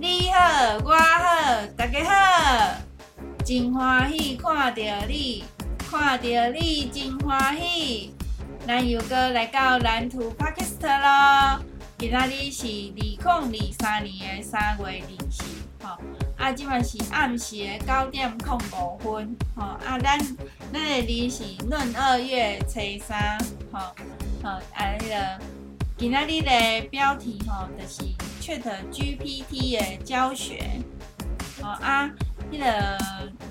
你好，我好，大家好，真欢喜看到你，看到你真欢喜。咱又阁来到蓝图 Podcast 咯，今仔日是二零二三年的三月二四，吼，啊，即嘛是暗时的九点零五分，吼，啊，咱咱的日是闰二月初三，吼，吼，啊，迄个今仔日的标题吼，就是 ChatGPT 的教学，哦，啊，迄个。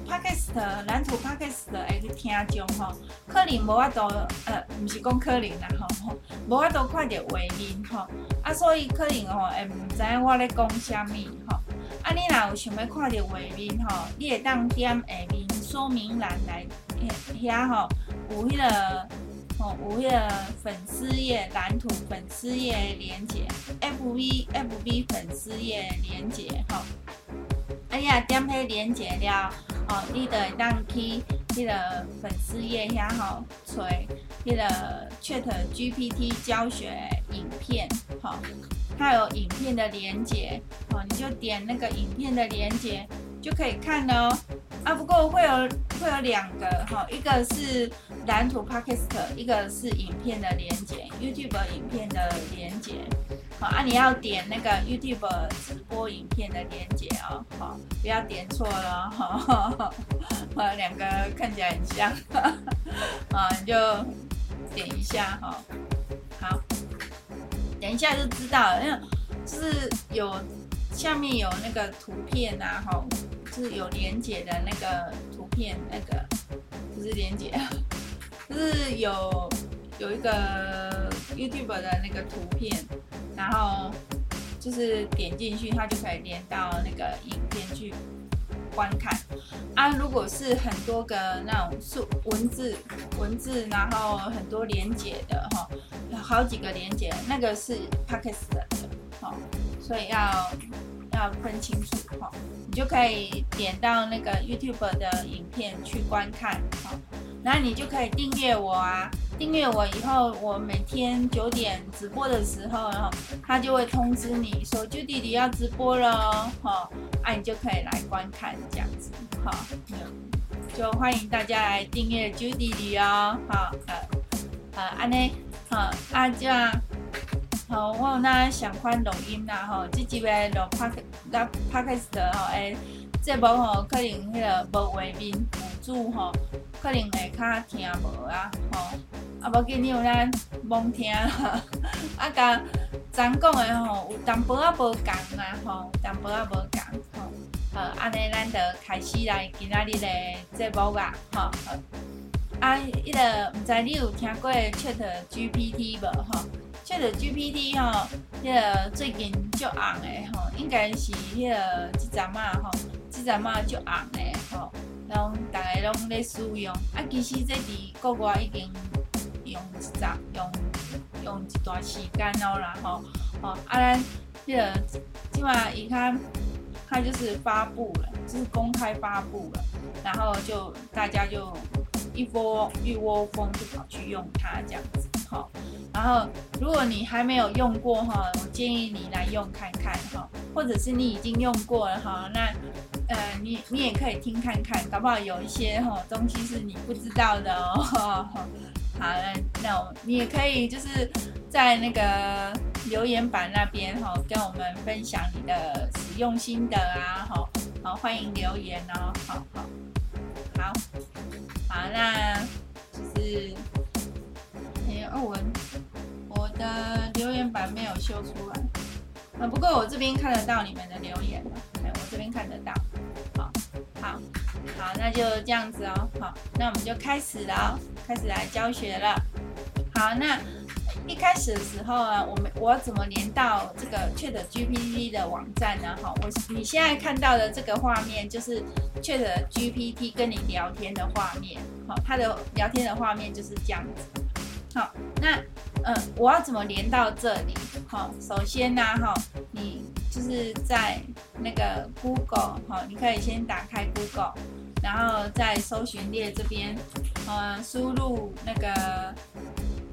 Podcast 蓝图 Podcast 会去听众吼，可能无法度，呃，毋是讲可能啦吼，无法度看到画面吼，啊，所以可能吼会毋知我咧讲啥物吼，啊，你若有想要看到画面吼，你会当点下面说明栏来遐吼，有迄个吼有迄个粉丝页蓝图粉丝页连接，FB FB 粉丝页连接吼，哎呀，点开连接了。哦，你就会当去迄个粉丝页遐吼，找迄个 Chat GPT 教学影片，吼、哦，它有影片的连接，哦，你就点那个影片的连接就可以看哦。啊，不过会有会有两个哈、一个是蓝图 Podcast，一个是影片的连结，YouTube 影片的连结。好啊，你要点那个 YouTube 直播影片的连接哦，好，不要点错了哈，呃，两个看起来很像，啊，你就点一下哈，好，等一下就知道了，因为就是有下面有那个图片啊，哈，是有连接的那个图片，那个不是连接，就是有有一个 YouTube 的那个图片。然后就是点进去，它就可以连到那个影片去观看啊。如果是很多个那种数文字文字，然后很多连接的哈，好几个连接，那个是 Podcast 的哈，所以要要分清楚哈。就可以点到那个 YouTube 的影片去观看好，然后你就可以订阅我啊。订阅我以后，我每天九点直播的时候，然后他就会通知你说，就弟弟要直播了，哈，啊，你就可以来观看这样子，好，就欢迎大家来订阅就弟弟哦，好，呃，呃，安呢，好，啊，这样，好，我有那想看录音啦，吼，即几位录 Park 录 Podcast 的哈，诶，这部吼可能迄个无画面辅助吼，可能会较听无啊，吼。啊，无紧要，咱罔听啦。啊，甲咱讲的吼，有淡薄仔无共啦，吼，淡薄仔无共，吼。好，安尼咱就开始来今仔日的节目啊，吼。啊，迄个毋知你有听过 Chat GPT 无？吼，Chat GPT 吼，迄个最近足红的吼，应该是迄个即阵嘛吼，即阵嘛足红的吼，然后大家拢咧使用。啊，其实这伫国外已经。用一阵用用一段时间咯，然后哦，啊，咱迄个起码伊看，他就是发布了，就是公开发布了，然后就大家就一窝一窝蜂就跑去用它这样子，好，然后如果你还没有用过哈，我建议你来用看看哈，或者是你已经用过了哈，那呃你你也可以听看看，搞不好有一些哈东西是你不知道的哦。好，那我你也可以就是在那个留言板那边哈，跟我们分享你的使用心得啊，好，好欢迎留言哦，好好好，好，那就是文，我的留言板没有秀出来啊，不过我这边看得到你们的留言了，我这边看得到，好，好。好，那就这样子哦。好，那我们就开始了，开始来教学了。好，那一开始的时候啊，我们我怎么连到这个 ChatGPT 的网站呢？哈，我你现在看到的这个画面就是 ChatGPT 跟你聊天的画面。好，它的聊天的画面就是这样子。好，那嗯，我要怎么连到这里？好，首先呢，哈，你就是在那个 Google，哈，你可以先打开 Google。然后在搜寻列这边，呃，输入那个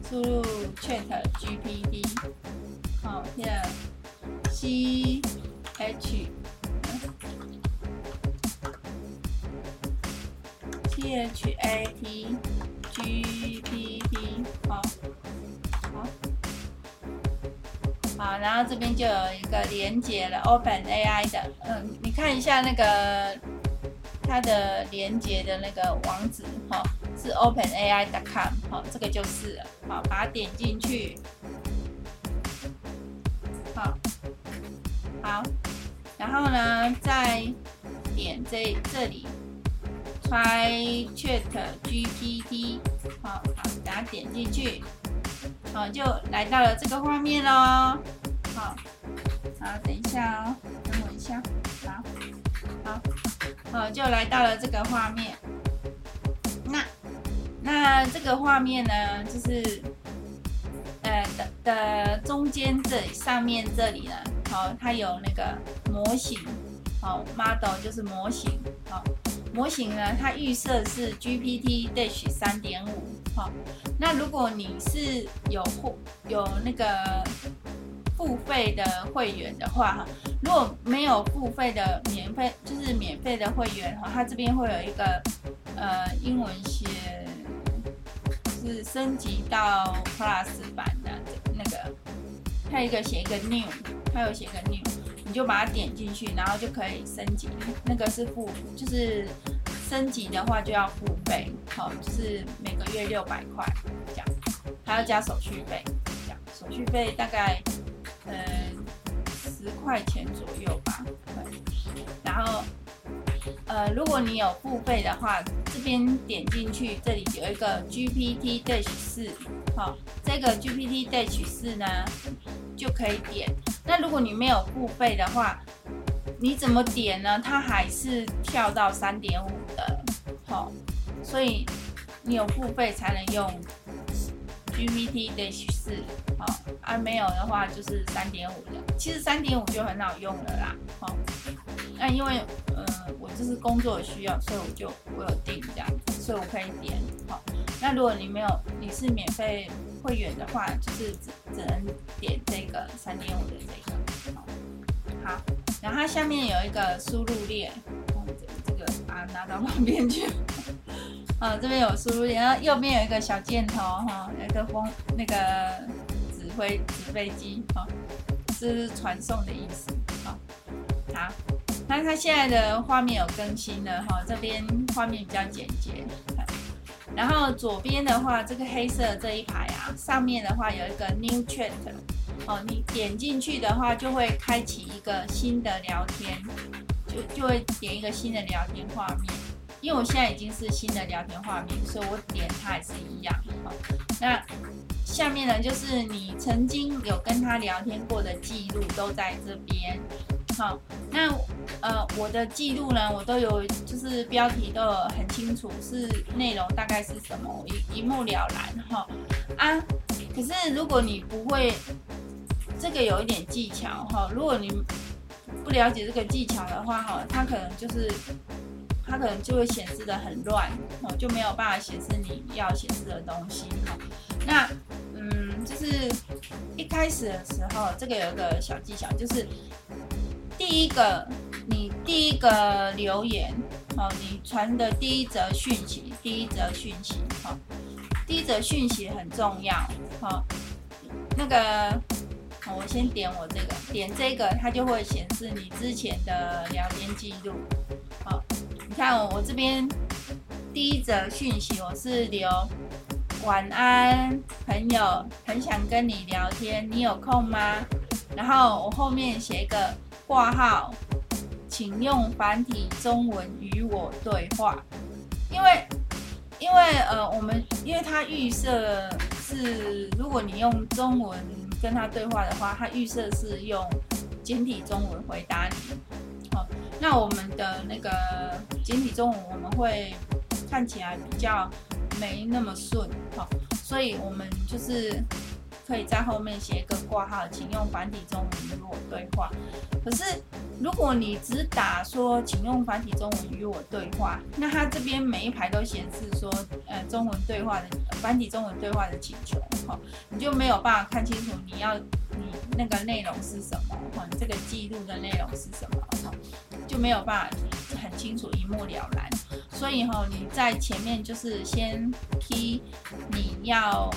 输入 Chat GPT，好，现在 C H T H A T G P 然后这边就有一个连接了 Open AI 的，嗯，你看一下那个它的连接的那个网址，哈，是 OpenAI.com，好，这个就是了，好，把它点进去，好，好，然后呢，再点这这里。Try Chat GPT，好，好，等下点进去，好，就来到了这个画面喽。好，好，等一下哦，等我一下，好，好，好，就来到了这个画面。那，那这个画面呢，就是，呃的的中间这里上面这里呢，好，它有那个模型，好，model 就是模型，好。模型呢，它预设是 GPT Dash 三点五，好，那如果你是有付有那个付费的会员的话，如果没有付费的免费，就是免费的会员哈，它这边会有一个呃英文写是升级到 Plus 版的那个，它有一个写一个 New，它有写一个 New。你就把它点进去，然后就可以升级。那个是付，就是升级的话就要付费，好，就是每个月六百块这样，还要加手续费，这样手续费大概嗯十块钱左右吧。对，然后呃，如果你有付费的话，这边点进去，这里有一个 GPT Dash 四，好，这个 GPT Dash 四呢就可以点。那如果你没有付费的话，你怎么点呢？它还是跳到三点五的，好，所以你有付费才能用 GPT Dash 四，好，啊没有的话就是三点五的。其实三点五就很好用了啦，好，那因为呃我这是工作需要，所以我就我有订这样子，所以我可以点，好。那如果你没有，你是免费会员的话，就是只只能点这个三点五的这个，好，然后它下面有一个输入列，这个啊拿到旁边去，啊，这边有输入，然后右边有一个小箭头哈，有一个风那个指挥纸飞机，哈，是传送的意思，好，好，那它现在的画面有更新了哈，这边画面比较简洁。然后左边的话，这个黑色这一排啊，上面的话有一个 New Chat，哦，你点进去的话就会开启一个新的聊天，就就会点一个新的聊天画面。因为我现在已经是新的聊天画面，所以我点它也是一样。好，那下面呢，就是你曾经有跟他聊天过的记录都在这边。好，那呃，我的记录呢，我都有，就是标题都很清楚，是内容大概是什么，我一一目了然哈。啊，可是如果你不会，这个有一点技巧哈，如果你不了解这个技巧的话哈，他可能就是，它可能就会显示得很乱，哦，就没有办法显示你要显示的东西哈。那嗯，就是一开始的时候，这个有一个小技巧，就是。第一个，你第一个留言，好，你传的第一则讯息，第一则讯息，好，第一则讯息很重要，好，那个，我先点我这个，点这个，它就会显示你之前的聊天记录，好，看我这边第一则讯息，我是留晚安，朋友，很想跟你聊天，你有空吗？然后我后面写一个。挂号，请用繁体中文与我对话。因为，因为呃，我们因为它预设是，如果你用中文跟他对话的话，它预设是用简体中文回答你。那我们的那个简体中文我们会看起来比较没那么顺，好，所以我们就是。可以在后面写一个挂号，请用繁体中文与我对话。可是如果你只打说，请用繁体中文与我对话，那它这边每一排都显示说，呃，中文对话的繁体中文对话的请求，哈，你就没有办法看清楚你要你那个内容是什么，哈，这个记录的内容是什么，哈，就没有办法很清楚一目了然。所以哈，你在前面就是先 key 你要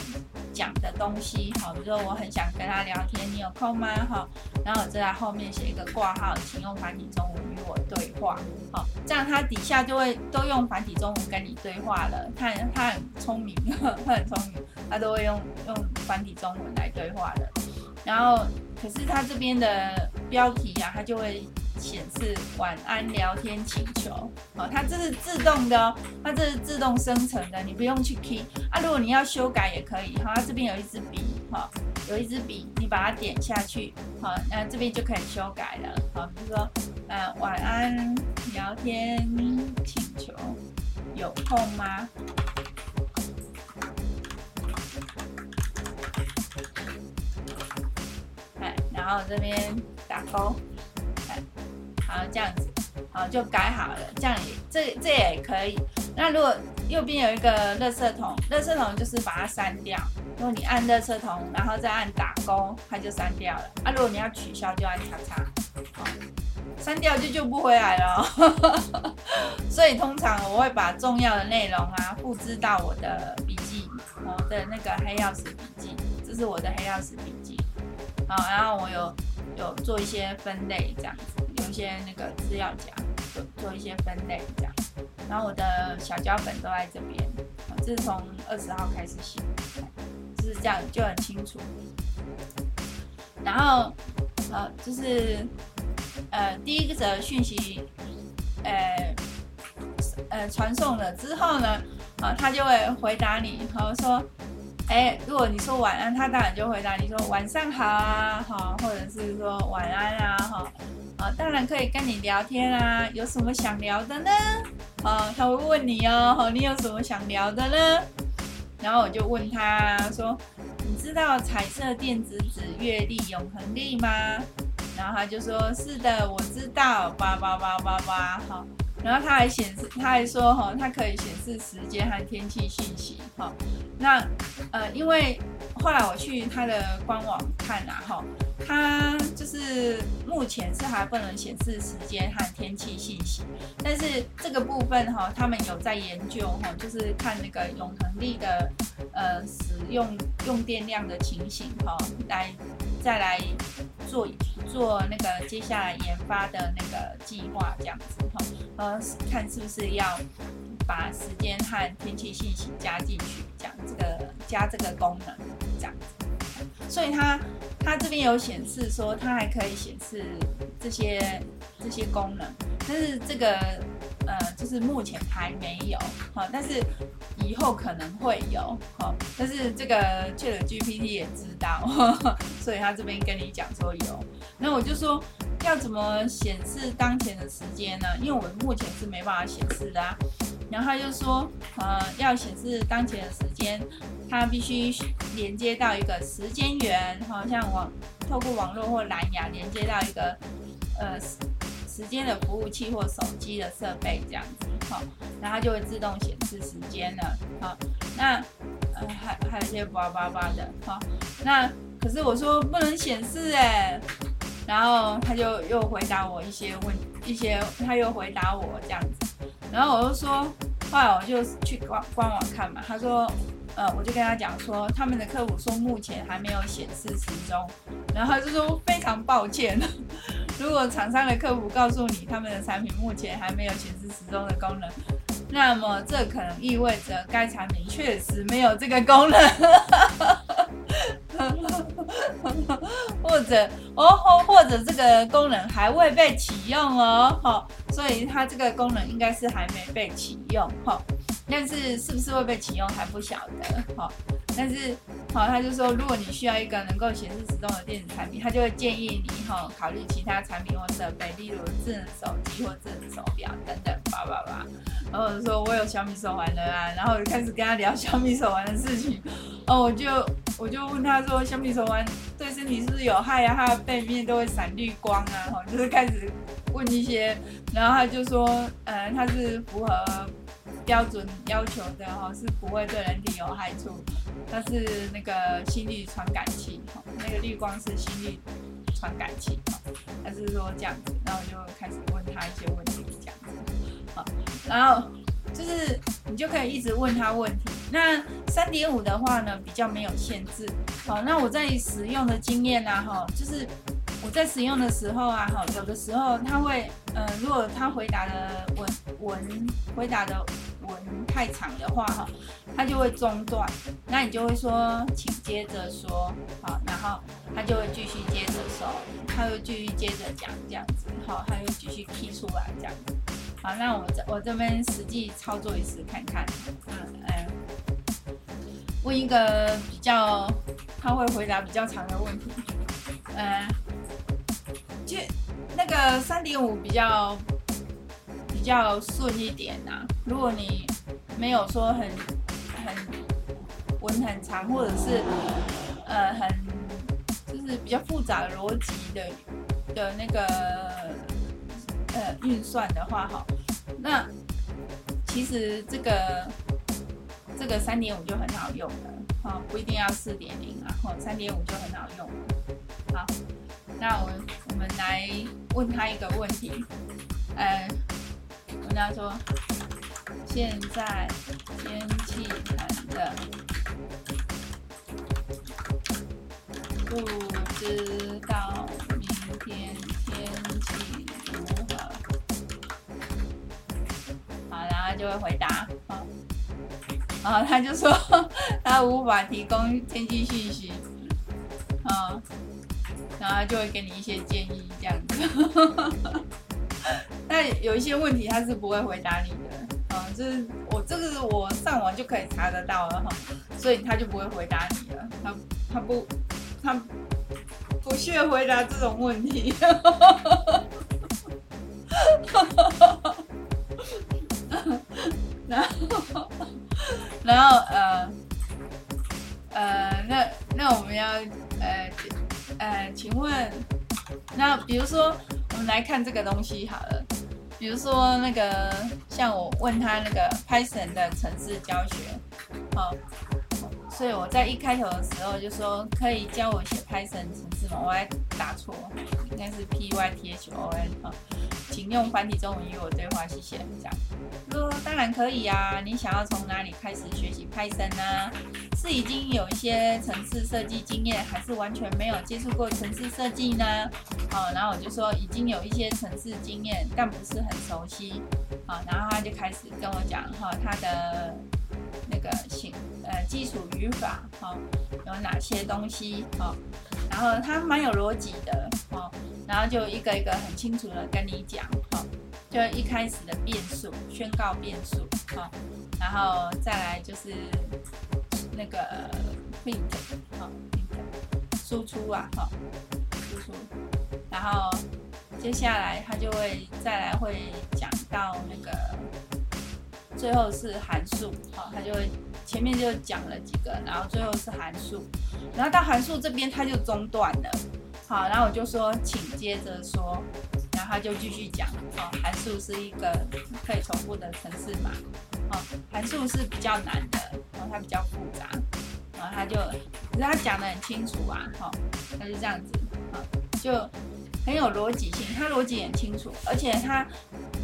讲的东西，哈，比如说我很想跟他聊天，你有空吗？哈，然后我再在后面写一个挂号，请用繁体中文与我对话，好，这样他底下就会都用繁体中文跟你对话了。他他很聪明，他很聪明，他都会用用繁体中文来对话的。然后，可是他这边的标题呀、啊，他就会。显示晚安聊天请求，哦，它这是自动的哦，它这是自动生成的，你不用去 key 啊。如果你要修改也可以，哈，它这边有一支笔，哈，有一支笔，你把它点下去，好，那这边就可以修改了，好，比如说，呃，晚安聊天请求，有空吗？然后这边打勾。然后，这样子，好，就改好了。这样也这这也可以。那如果右边有一个垃圾桶，垃圾桶就是把它删掉。如果你按垃圾桶，然后再按打勾，它就删掉了。啊，如果你要取消，就按叉叉。好，删掉就救不回来了。所以通常我会把重要的内容啊复制到我的笔记，我的那个黑曜石笔记，这是我的黑曜石笔记。好，然后我有有做一些分类，这样子。一些那个资料夹，做做一些分类这样，然后我的小脚本都在这边，这是从二十号开始写，就是这样就很清楚。然后呃，就是呃第一个则讯息，呃呃传送了之后呢，啊他就会回答你，然后说，哎，如果你说晚安，他当然就回答你说晚上好啊，哈，或者是说晚安啊，哈。啊，当然可以跟你聊天啊，有什么想聊的呢？啊，他会问你哦，哈你有什么想聊的呢？然后我就问他说：“你知道彩色电子纸月历永恒历吗？”然后他就说：“是的，我知道。”叭叭叭叭叭，好。然后他还显示，他还说哈，它可以显示时间和天气信息哈。那呃，因为后来我去他的官网看了哈，他就是目前是还不能显示时间和天气信息，但是这个部分哈，他们有在研究哈，就是看那个永恒力的呃使用用电量的情形哈，来再来做做那个接下来研发的那个计划这样子哈。呃，看是不是要把时间和天气信息加进去，讲这个加这个功能，这样子。所以它它这边有显示说，它还可以显示这些这些功能，但是这个呃，就是目前还没有哈，但是以后可能会有哈。但是这个 ChatGPT 也知道，所以他这边跟你讲说有，那我就说。要怎么显示当前的时间呢？因为我目前是没办法显示的啊。然后他就说，呃，要显示当前的时间，它必须连接到一个时间源，好像网透过网络或蓝牙连接到一个呃时间的服务器或手机的设备这样子，好，然后它就会自动显示时间了。好，那呃还还有一些叭叭叭的，好，那可是我说不能显示哎。然后他就又回答我一些问一些，他又回答我这样子，然后我就说，后来我就去官官网看嘛，他说，呃，我就跟他讲说，他们的客服说目前还没有显示时钟，然后他就说非常抱歉，如果厂商的客服告诉你他们的产品目前还没有显示时钟的功能，那么这可能意味着该产品确实没有这个功能。或者哦，或或者这个功能还未被启用哦，哈，所以它这个功能应该是还没被启用，哈，但是是不是会被启用还不晓得，哈，但是好，他就说，如果你需要一个能够显示时钟的电子产品，他就会建议你哈考虑其他产品或设备，例如智能手机或智能手表等等，叭叭叭。然后我就说我有小米手环的啊，然后我就开始跟他聊小米手环的事情，哦，我就。我就问他说：“小米手环对身体是不是有害啊？它的背面都会闪绿光啊！”哈，就是开始问一些，然后他就说：“呃，它是符合标准要求的哈，是不会对人体有害处。它是那个心率传感器，哈那个绿光是心率传感器，它是说这样子，然后就开始问他一些问题，这样子，好，然后就是你就可以一直问他问题。那三点五的话呢，比较没有限制，好，那我在使用的经验啊，哈，就是。我在使用的时候啊，哈，有的时候他会，呃，如果他回答的文文回答的文太长的话，哈，他就会中断，那你就会说，请接着说，好，然后他就会继续接着说，他会继续接着讲这样子，好，他又继续提出来这样子，好，那我这我这边实际操作一次看看，嗯嗯，问一个比较他会回答比较长的问题，嗯。就那个三点五比较比较顺一点呐、啊。如果你没有说很很文很长，或者是呃很就是比较复杂的逻辑的的那个呃运算的话，哈，那其实这个这个三点五就很好用了，哈，不一定要四点零啊，哈，三点五就很好用了，好。那我我们来问他一个问题，呃，问他说，现在天气很热，不知道明天天气如何？好，然后就会回答，好，然后他就说 他无法提供天气信息，啊。然后就会给你一些建议，这样子。但有一些问题他是不会回答你的，嗯，就是我这个我上网就可以查得到了哈，所以他就不会回答你了。他他不他不屑回答这种问题。然后然后呃呃，那那我们要。请问，那比如说，我们来看这个东西好了。比如说那个，像我问他那个 Python 的程式教学，好，所以我在一开头的时候就说，可以教我写 Python 程式吗？我还打错，应该是 P Y T H O N 啊。请用繁体中文与我对话，谢谢。这样，说当然可以啊。你想要从哪里开始学习 Python 呢？是已经有一些城市设计经验，还是完全没有接触过城市设计呢？哦，然后我就说已经有一些城市经验，但不是很熟悉。好，然后他就开始跟我讲哈，他的那个行呃基础语法哈有哪些东西哈，然后他蛮有逻辑的哈。然后就一个一个很清楚的跟你讲，哈，就一开始的变数，宣告变数，哈，然后再来就是那个 print，哈输出啊，哈，输出，然后接下来他就会再来会讲到那个最后是函数，哈，他就会前面就讲了几个，然后最后是函数，然后到函数这边他就中断了。好，然后我就说，请接着说，然后他就继续讲。哦，函数是一个可以重复的程式码。哦，函数是比较难的，然后它比较复杂，然后他就，可是他讲得很清楚啊。好，他就这样子，好，就很有逻辑性，他逻辑很清楚，而且他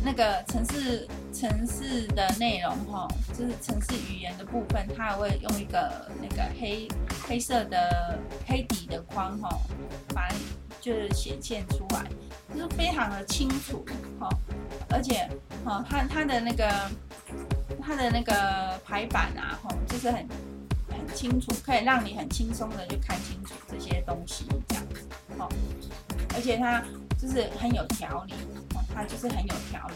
那个程式程式的内容，哈，就是程式语言的部分，他还会用一个那个黑黑色的黑底的框，哈。把就是显现出来，就是非常的清楚，哈，而且，哈，它它的那个它的那个排版啊，吼，就是很很清楚，可以让你很轻松的就看清楚这些东西，这样子，哈，而且它就是很有条理，它就是很有条理，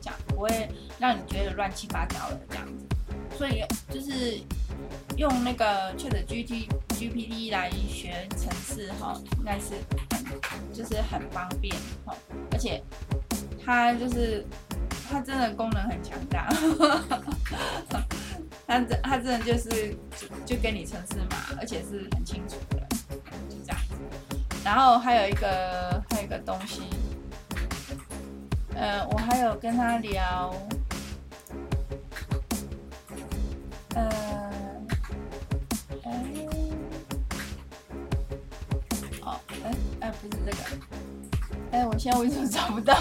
这样不会让你觉得乱七八糟的这样子，所以就是用那个 Chat G T G P T 来学程式哈，应该是很就是很方便哈，而且它就是它真的功能很强大，它真它真的就是就就跟你城市嘛，而且是很清楚的，就这样子。然后还有一个还有一个东西，呃，我还有跟他聊，呃，哎，哦，哎哎，不是这个，哎，我现在为什么找不到？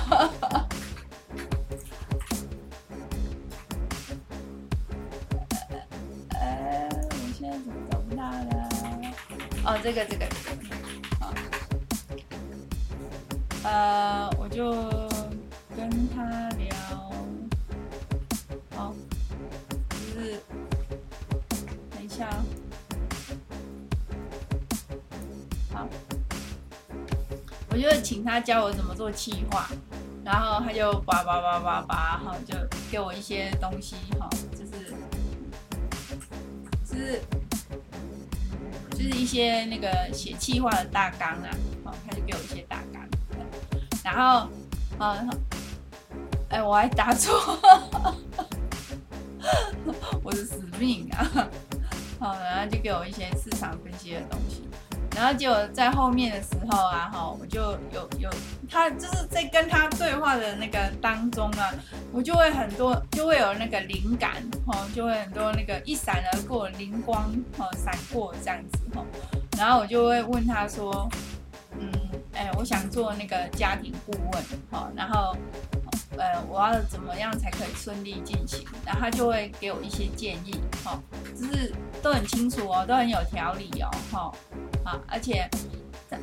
这个这个，好，呃，我就跟他聊，好，就是等一下。好，我就请他教我怎么做企划，然后他就叭叭叭叭叭，哈，就给我一些东西，哈，一些那个写企划的大纲啊，好，他就给我一些大纲，然后，呃，哎，我还答错，我是死命啊。好，然后就给我一些市场分析的东西，然后结果在后面的时候啊，哈，我就有有他就是在跟他对话的那个当中啊，我就会很多就会有那个灵感，哈，就会很多那个一闪而过灵光，哈，闪过这样子，哈，然后我就会问他说，嗯，哎，我想做那个家庭顾问，哈，然后。呃，我要怎么样才可以顺利进行？然后他就会给我一些建议，哈、哦，就是都很清楚哦，都很有条理哦，哈、哦，啊，而且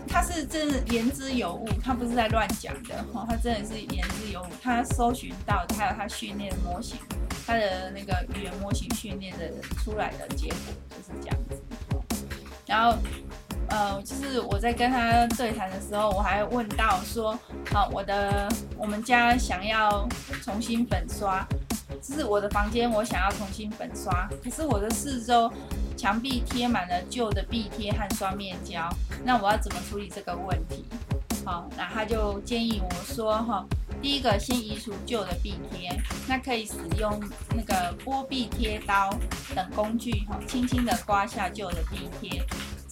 他是真的言之有物，他不是在乱讲的，哈、哦，他真的是言之有物，他搜寻到他有他训练模型，他的那个语言模型训练的出来的结果就是这样子，然后。呃，就是我在跟他对谈的时候，我还问到说，好，我的我们家想要重新粉刷，就是我的房间我想要重新粉刷，可是我的四周墙壁贴满了旧的壁贴和双面胶，那我要怎么处理这个问题？好，那他就建议我说，哈，第一个先移除旧的壁贴，那可以使用那个剥壁贴刀等工具，哈，轻轻的刮下旧的壁贴。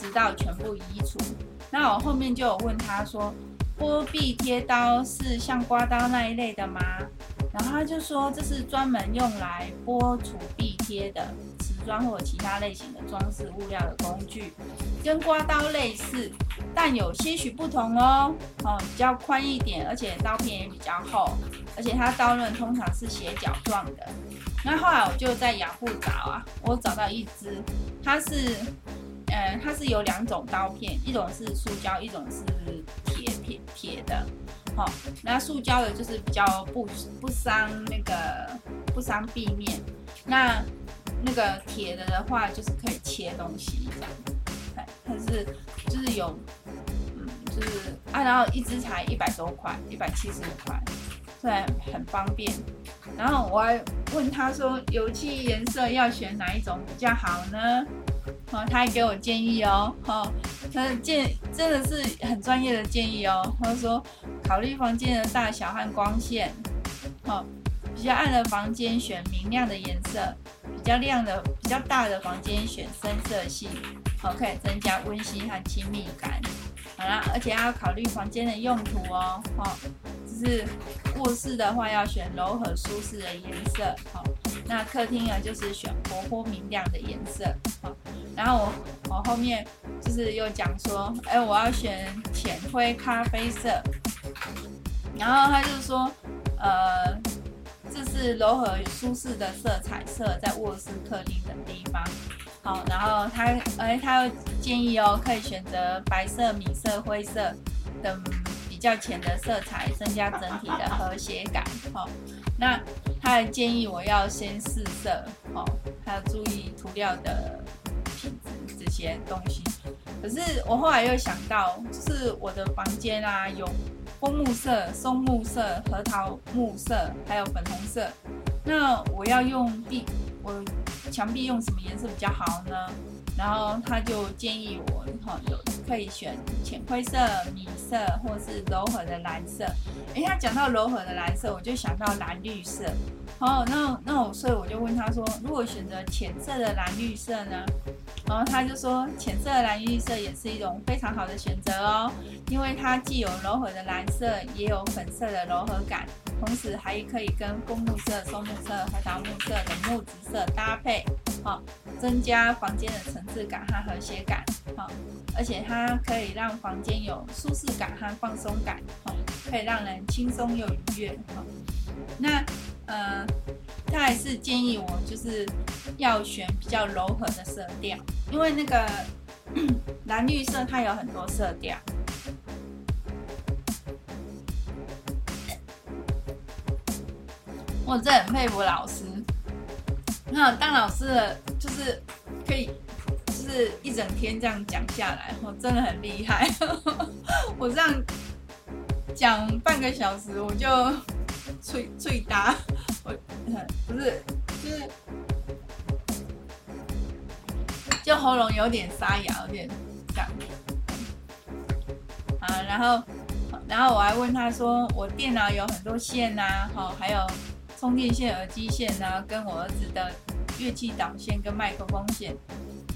直到全部移除。那我后面就有问他说，剥壁贴刀是像刮刀那一类的吗？然后他就说，这是专门用来剥除壁贴的瓷砖或者其他类型的装饰物料的工具，跟刮刀类似，但有些许不同哦。哦，比较宽一点，而且刀片也比较厚，而且它刀刃通常是斜角状的。那后来我就在雅虎找啊，我找到一支，它是。嗯，它是有两种刀片，一种是塑胶，一种是铁片铁的。好、哦，那塑胶的就是比较不不伤那个不伤壁面，那那个铁的的话就是可以切东西这样。它是就是有，嗯，就是啊，然后一支才一百多块，一百七十五块，虽然很方便。然后我还问他说，油漆颜色要选哪一种比较好呢？好，他还给我建议哦，好，他建真的是很专业的建议哦。他说，考虑房间的大小和光线，好，比较暗的房间选明亮的颜色，比较亮的、比较大的房间选深色系，好，可以增加温馨和亲密感。好啦，而且还要考虑房间的用途哦，好，就是卧室的话要选柔和舒适的颜色，好，那客厅呢就是选活泼明亮的颜色，好。然后我我后面就是又讲说，哎，我要选浅灰咖啡色。然后他就说，呃，这是柔和舒适的色彩色，在卧室、客厅的地方。好，然后他哎，他又建议哦，可以选择白色、米色、灰色等比较浅的色彩，增加整体的和谐感。好，那他还建议我要先试色，好，还要注意涂料的。这些东西，可是我后来又想到，就是我的房间啊，有枫木色、松木色、核桃木色，还有粉红色。那我要用第，我墙壁用什么颜色比较好呢？然后他就建议我，哈，有可以选浅灰色、米色，或是柔和的蓝色。诶，他讲到柔和的蓝色，我就想到蓝绿色。好，那那我所以我就问他说，如果选择浅色的蓝绿色呢？然后他就说，浅色的蓝绿色也是一种非常好的选择哦，因为它既有柔和的蓝色，也有粉色的柔和感，同时还可以跟枫木色、松木色、核桃木色的木质色搭配，好，增加房间的层次感和和谐感，好，而且它可以让房间有舒适感和放松感，好，可以让人轻松又愉悦，好，那。呃，他还是建议我就是要选比较柔和的色调，因为那个 蓝绿色它有很多色调。我真的很佩服老师，那当老师的就是可以就是一整天这样讲下来，我真的很厉害。我这样讲半个小时，我就。最最大，不是，就是，就喉咙有点沙哑，有点干。啊，然后，然后我还问他说，我电脑有很多线呐，好，还有充电线、耳机线啊，跟我儿子的乐器导线跟麦克风线，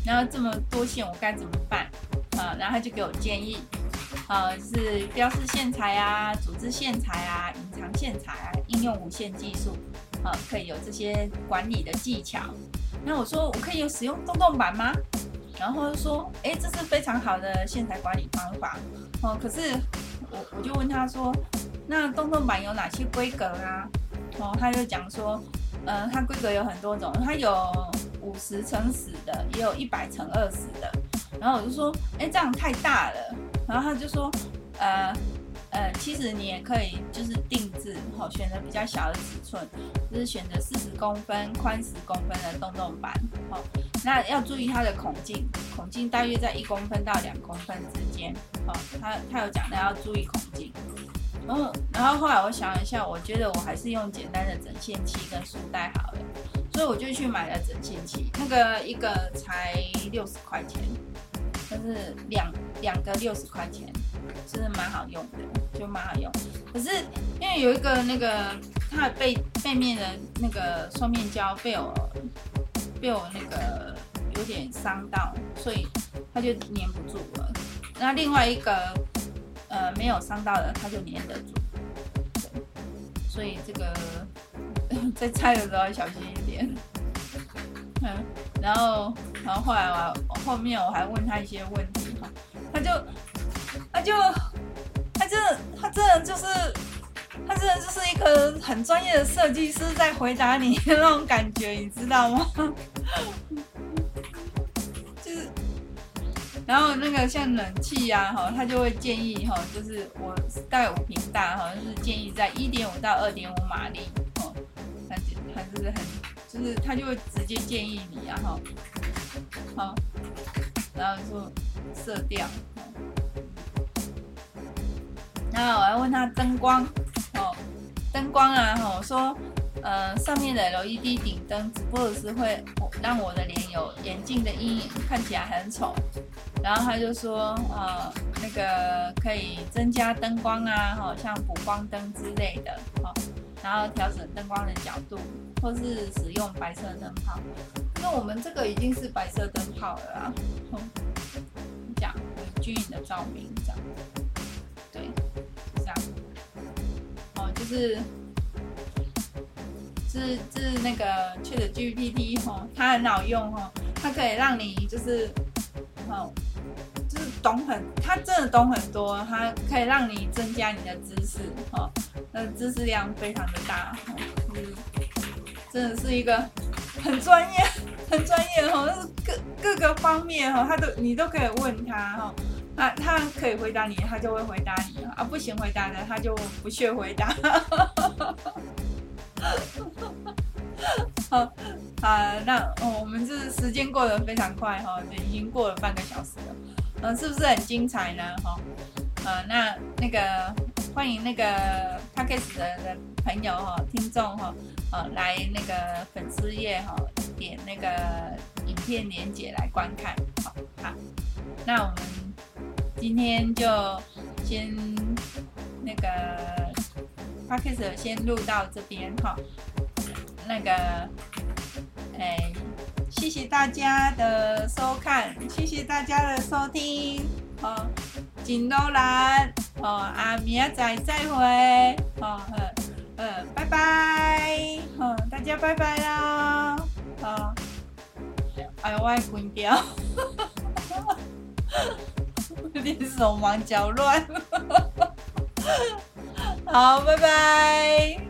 然后这么多线我该怎么办？啊，然后他就给我建议。呃，是标示线材啊，组织线材啊，隐藏线材啊，应用无线技术，呃，可以有这些管理的技巧。那我说，我可以有使用洞洞板吗？然后说，哎，这是非常好的线材管理方法。哦，可是我我就问他说，那洞洞板有哪些规格啊？哦，他就讲说，呃，它规格有很多种，它有五十乘十的，也有一百乘二十的。然后我就说，哎，这样太大了。然后他就说，呃，呃，其实你也可以就是定制，好，选择比较小的尺寸，就是选择四十公分、宽十公分的洞洞板，好，那要注意它的孔径，孔径大约在一公分到两公分之间，好，他他有讲，到要注意孔径。然后，然后后来我想了一下，我觉得我还是用简单的整线器跟束带好了，所以我就去买了整线器，那个一个才六十块钱。就是两两个六十块钱，真的蛮好用的，就蛮好用。可是因为有一个那个它的背背面的那个双面胶被我被我那个有点伤到，所以它就粘不住了。那另外一个呃没有伤到的，它就粘得住。所以这个 在拆的时候要小心一点。嗯，然后，然后后来我后面我还问他一些问题，他就，他就，他真的，他真的就是，他真的就是一个很专业的设计师在回答你的那种感觉，你知道吗？就是，然后那个像冷气呀，哈，他就会建议哈，就是我带五坪大哈，就是建议在一点五到二点五马力，哦，他他就是很。就是他就会直接建议你，然后，好，然后说色调，然后我要问他灯光，哦，灯光啊，哈我说，呃，上面的 LED 顶灯只不过是会让我的脸有眼镜的阴影，看起来很丑。然后他就说，呃，那个可以增加灯光啊，好像补光灯之类的，哈，然后调整灯光的角度。或是使用白色灯泡，那我们这个已经是白色灯泡了啊。这样，均匀的照明，这样，是，是是那个 ChatGPT 哈，它很好用哈，它可以让你就是，哦，就是懂很，它真的懂很多，它可以让你增加你的知识哈，那知识量非常的大，嗯。真的是一个很专业、很专业哈，就是各各个方面哈，他都你都可以问他哈，啊，他可以回答你，他就会回答你啊，不行回答的他就不屑回答。好啊，那我们这时间过得非常快哈，就已经过了半个小时了，嗯，是不是很精彩呢？哈，啊，那那个欢迎那个 Podcast 的的朋友哈，听众哈。呃，来那个粉丝页哈，点那个影片连接来观看。好，好，那我们今天就先那个 Podcast 先录到这边哈。那个，哎，谢谢大家的收看，谢谢大家的收听，哦，金豆兰，哦，阿明仔再会，哦，嗯嗯，拜拜，哦，大家拜拜啦，哦，哎呦，我爱关掉，有点手忙脚乱，好，拜拜。